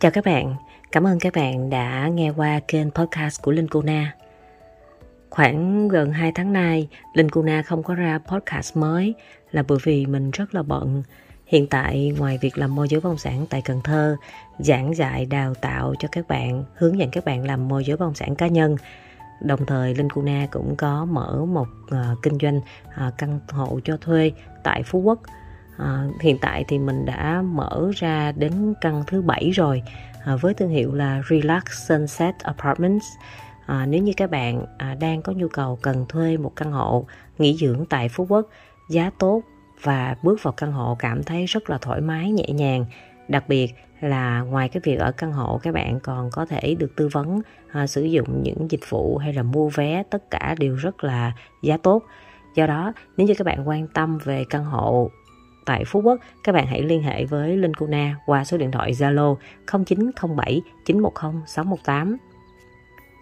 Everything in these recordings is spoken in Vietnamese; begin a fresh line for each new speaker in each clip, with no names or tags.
Chào các bạn, cảm ơn các bạn đã nghe qua kênh podcast của Linh Cô Na. Khoảng gần 2 tháng nay, Linh Cô Na không có ra podcast mới là bởi vì mình rất là bận. Hiện tại ngoài việc làm môi giới bất động sản tại Cần Thơ, giảng dạy đào tạo cho các bạn, hướng dẫn các bạn làm môi giới bất động sản cá nhân, đồng thời Linh Cô Na cũng có mở một uh, kinh doanh uh, căn hộ cho thuê tại Phú Quốc – à, hiện tại thì mình đã mở ra đến căn thứ bảy rồi à, với thương hiệu là Relax Sunset Apartments. À, nếu như các bạn à, đang có nhu cầu cần thuê một căn hộ nghỉ dưỡng tại Phú Quốc giá tốt và bước vào căn hộ cảm thấy rất là thoải mái nhẹ nhàng đặc biệt là ngoài cái việc ở căn hộ các bạn còn có thể được tư vấn à, sử dụng những dịch vụ hay là mua vé tất cả đều rất là giá tốt. Do đó nếu như các bạn quan tâm về căn hộ tại Phú Quốc, các bạn hãy liên hệ với Linh Cô Na qua số điện thoại Zalo 0907 910 618.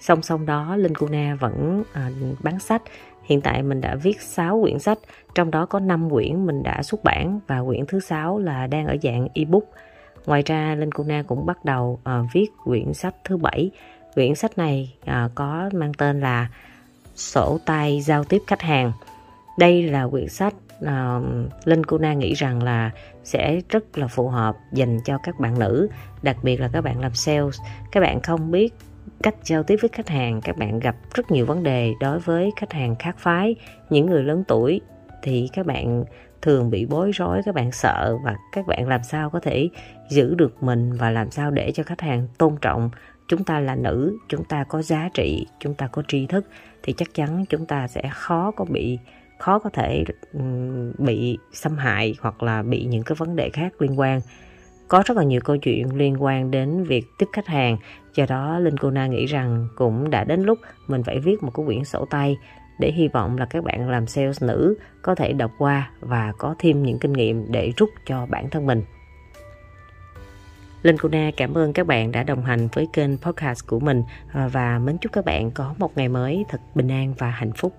Song song đó, Linh Cô Na vẫn à, bán sách. Hiện tại mình đã viết 6 quyển sách, trong đó có 5 quyển mình đã xuất bản và quyển thứ 6 là đang ở dạng ebook. Ngoài ra, Linh Cô Na cũng bắt đầu à, viết quyển sách thứ 7. Quyển sách này à, có mang tên là Sổ tay giao tiếp khách hàng. Đây là quyển sách uh, Linh Kuna nghĩ rằng là sẽ rất là phù hợp dành cho các bạn nữ đặc biệt là các bạn làm sales. Các bạn không biết cách giao tiếp với khách hàng các bạn gặp rất nhiều vấn đề đối với khách hàng khác phái. Những người lớn tuổi thì các bạn thường bị bối rối các bạn sợ và các bạn làm sao có thể giữ được mình và làm sao để cho khách hàng tôn trọng. Chúng ta là nữ chúng ta có giá trị chúng ta có tri thức thì chắc chắn chúng ta sẽ khó có bị khó có thể bị xâm hại hoặc là bị những cái vấn đề khác liên quan có rất là nhiều câu chuyện liên quan đến việc tiếp khách hàng, do đó linh cô na nghĩ rằng cũng đã đến lúc mình phải viết một cái quyển sổ tay để hy vọng là các bạn làm sales nữ có thể đọc qua và có thêm những kinh nghiệm để rút cho bản thân mình Linh Cô Na cảm ơn các bạn đã đồng hành với kênh podcast của mình à, và mến chúc các bạn có một ngày mới thật bình an và hạnh phúc.